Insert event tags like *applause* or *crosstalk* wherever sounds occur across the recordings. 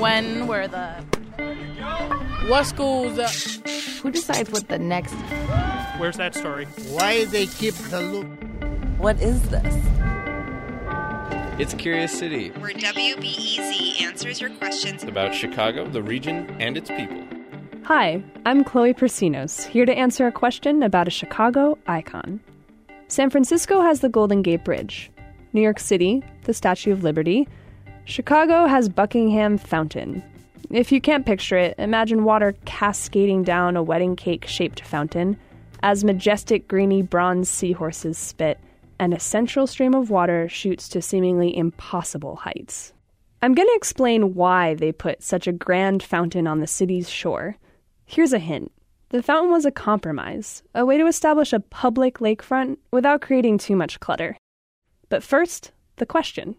When were the what schools? Uh, Who decides what the next? Where's that story? Why they keep the loop? What is this? It's Curious City, where WBEZ answers your questions about Chicago, the region, and its people. Hi, I'm Chloe Prasinos, here to answer a question about a Chicago icon. San Francisco has the Golden Gate Bridge. New York City, the Statue of Liberty. Chicago has Buckingham Fountain. If you can't picture it, imagine water cascading down a wedding cake shaped fountain as majestic greeny bronze seahorses spit and a central stream of water shoots to seemingly impossible heights. I'm going to explain why they put such a grand fountain on the city's shore. Here's a hint the fountain was a compromise, a way to establish a public lakefront without creating too much clutter. But first, the question.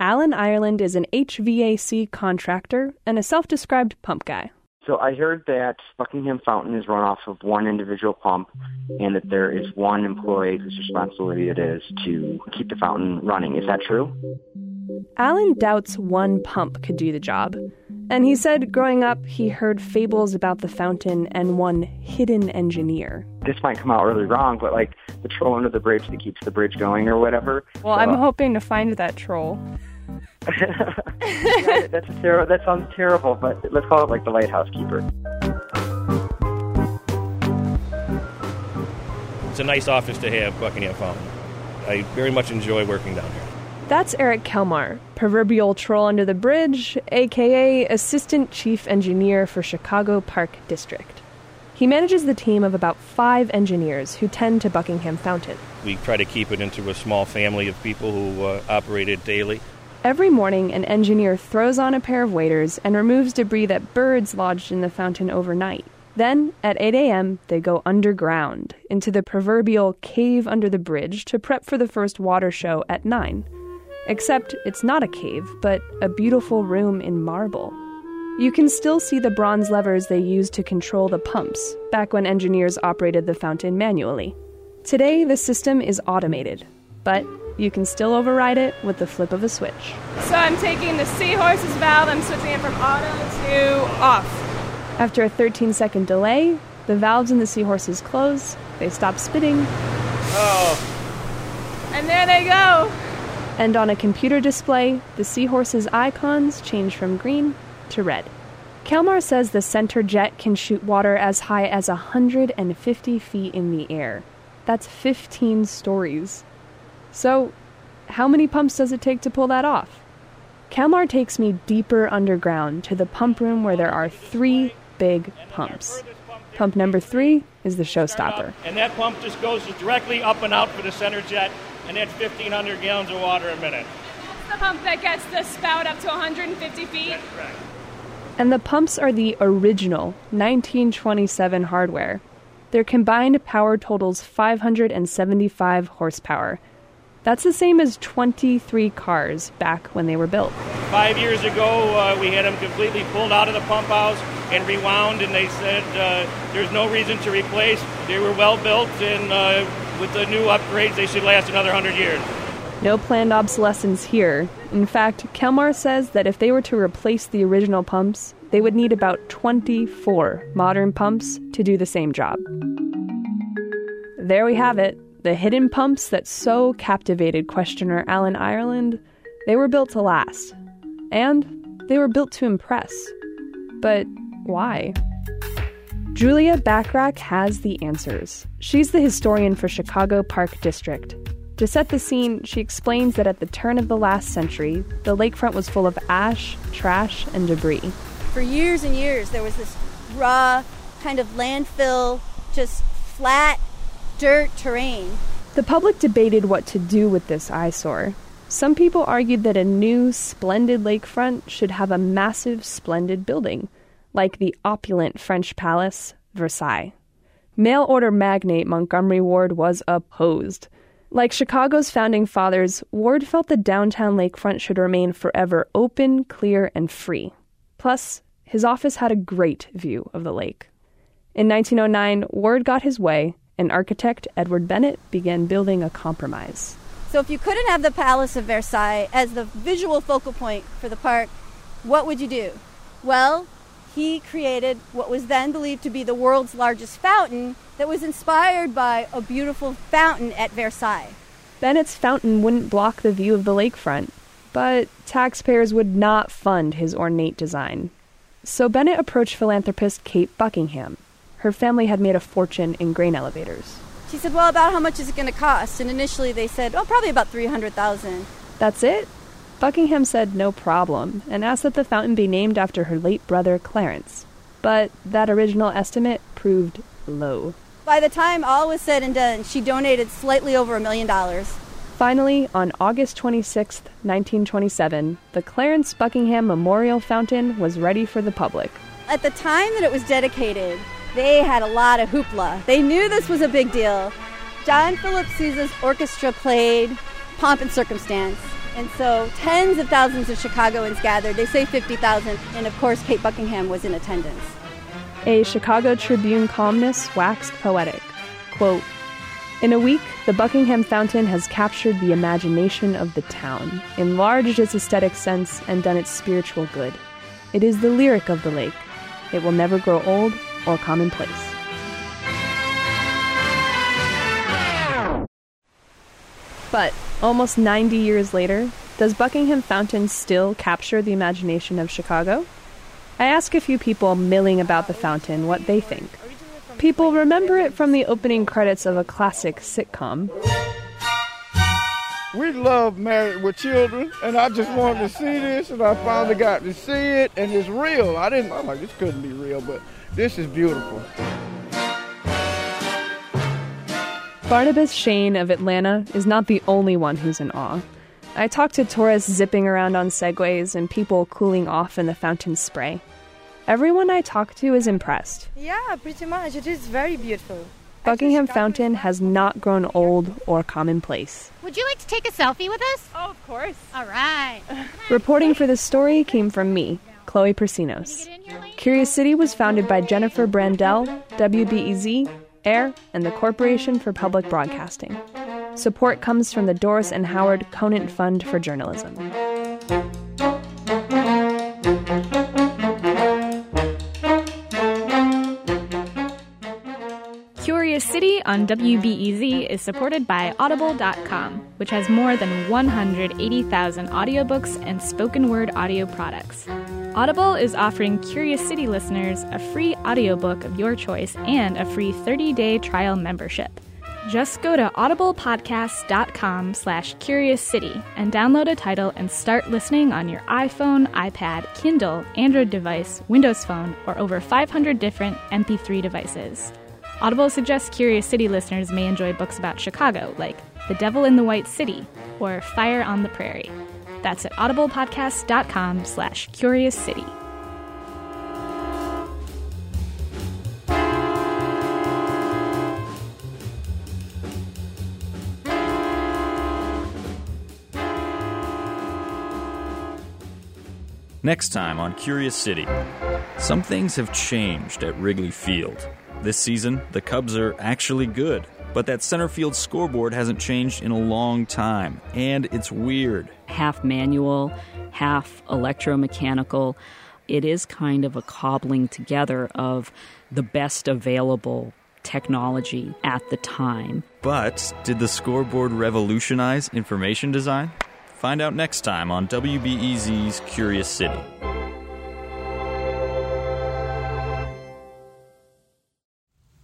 Alan Ireland is an HVAC contractor and a self described pump guy. So I heard that Buckingham Fountain is run off of one individual pump and that there is one employee whose responsibility it is to keep the fountain running. Is that true? Alan doubts one pump could do the job. And he said growing up, he heard fables about the fountain and one hidden engineer. This might come out really wrong, but like the troll under the bridge that keeps the bridge going or whatever. Well, so, I'm uh, hoping to find that troll. *laughs* yeah, that's ter- that sounds terrible, but let's call it like the lighthouse keeper. It's a nice office to have, Buckingham Fountain. I very much enjoy working down here. That's Eric Kelmar, proverbial troll under the bridge, aka Assistant Chief Engineer for Chicago Park District. He manages the team of about five engineers who tend to Buckingham Fountain. We try to keep it into a small family of people who uh, operate it daily. Every morning, an engineer throws on a pair of waders and removes debris that birds lodged in the fountain overnight. Then, at 8 a.m., they go underground into the proverbial cave under the bridge to prep for the first water show at 9. Except it's not a cave, but a beautiful room in marble. You can still see the bronze levers they used to control the pumps, back when engineers operated the fountain manually. Today, the system is automated, but you can still override it with the flip of a switch. So I'm taking the seahorse's valve, I'm switching it from auto to off. After a 13 second delay, the valves in the seahorses close, they stop spitting. Oh. And there they go. And on a computer display, the seahorse's icons change from green to red. Kelmar says the center jet can shoot water as high as 150 feet in the air. That's 15 stories. So, how many pumps does it take to pull that off? Kelmar takes me deeper underground to the pump room where there are three big pumps. Pump number three is the showstopper. And that pump just goes directly up and out for the center jet and that's 1,500 gallons of water a minute. That's the pump that gets the spout up to 150 feet. That's correct. And the pumps are the original 1927 hardware. Their combined power totals 575 horsepower. That's the same as 23 cars back when they were built. Five years ago, uh, we had them completely pulled out of the pump house and rewound, and they said uh, there's no reason to replace. They were well built, and uh, with the new upgrades, they should last another 100 years. No planned obsolescence here. In fact, Kelmar says that if they were to replace the original pumps, they would need about 24 modern pumps to do the same job. There we have it the hidden pumps that so captivated questioner Alan Ireland. They were built to last. And they were built to impress. But why? Julia Bachrach has the answers. She's the historian for Chicago Park District. To set the scene, she explains that at the turn of the last century, the lakefront was full of ash, trash, and debris. For years and years, there was this raw, kind of landfill, just flat dirt terrain. The public debated what to do with this eyesore. Some people argued that a new, splendid lakefront should have a massive, splendid building, like the opulent French palace, Versailles. Mail order magnate Montgomery Ward was opposed. Like Chicago's founding fathers, Ward felt the downtown lakefront should remain forever open, clear, and free. Plus, his office had a great view of the lake. In 1909, Ward got his way, and architect Edward Bennett began building a compromise. So, if you couldn't have the Palace of Versailles as the visual focal point for the park, what would you do? Well, he created what was then believed to be the world's largest fountain that was inspired by a beautiful fountain at Versailles. Bennett's fountain wouldn't block the view of the lakefront, but taxpayers would not fund his ornate design. So Bennett approached philanthropist Kate Buckingham. Her family had made a fortune in grain elevators. She said, "Well, about how much is it going to cost?" And initially they said, "Oh, probably about 300,000." That's it? Buckingham said no problem and asked that the fountain be named after her late brother Clarence. But that original estimate proved low. By the time all was said and done, she donated slightly over a million dollars. Finally, on August 26, 1927, the Clarence Buckingham Memorial Fountain was ready for the public. At the time that it was dedicated, they had a lot of hoopla. They knew this was a big deal. John Philip Sousa's orchestra played Pomp and Circumstance. And so tens of thousands of Chicagoans gathered. They say 50,000. And of course, Kate Buckingham was in attendance. A Chicago Tribune columnist waxed poetic. Quote, in a week, the Buckingham Fountain has captured the imagination of the town, enlarged its aesthetic sense, and done its spiritual good. It is the lyric of the lake. It will never grow old or commonplace. But almost 90 years later, does Buckingham Fountain still capture the imagination of Chicago? I ask a few people milling about the fountain what they think. People remember it from the opening credits of a classic sitcom. We love Married with Children, and I just wanted to see this, and I finally got to see it, and it's real. I didn't, I'm like, this couldn't be real, but this is beautiful. Barnabas Shane of Atlanta is not the only one who's in awe. I talked to tourists zipping around on segways and people cooling off in the fountain spray. Everyone I talk to is impressed. Yeah, pretty much. It is very beautiful. Buckingham Fountain has not grown old or commonplace. Would you like to take a selfie with us? Oh, of course. All right. *laughs* Reporting for this story came from me, Chloe Prasinos. Curious City was founded by Jennifer Brandel, WBEZ, AIR, and the Corporation for Public Broadcasting. Support comes from the Doris and Howard Conant Fund for Journalism. Curious City on WBEZ is supported by Audible.com, which has more than 180,000 audiobooks and spoken word audio products. Audible is offering Curious City listeners a free audiobook of your choice and a free 30-day trial membership. Just go to audiblepodcast.com slash curious city and download a title and start listening on your iPhone, iPad, Kindle, Android device, Windows Phone, or over 500 different MP3 devices. Audible suggests Curious City listeners may enjoy books about Chicago, like The Devil in the White City or Fire on the Prairie. That's at audiblepodcast.com slash curious city. Next time on Curious City. Some things have changed at Wrigley Field. This season, the Cubs are actually good, but that center field scoreboard hasn't changed in a long time, and it's weird. Half manual, half electromechanical. It is kind of a cobbling together of the best available technology at the time. But did the scoreboard revolutionize information design? Find out next time on WBEZ's Curious City.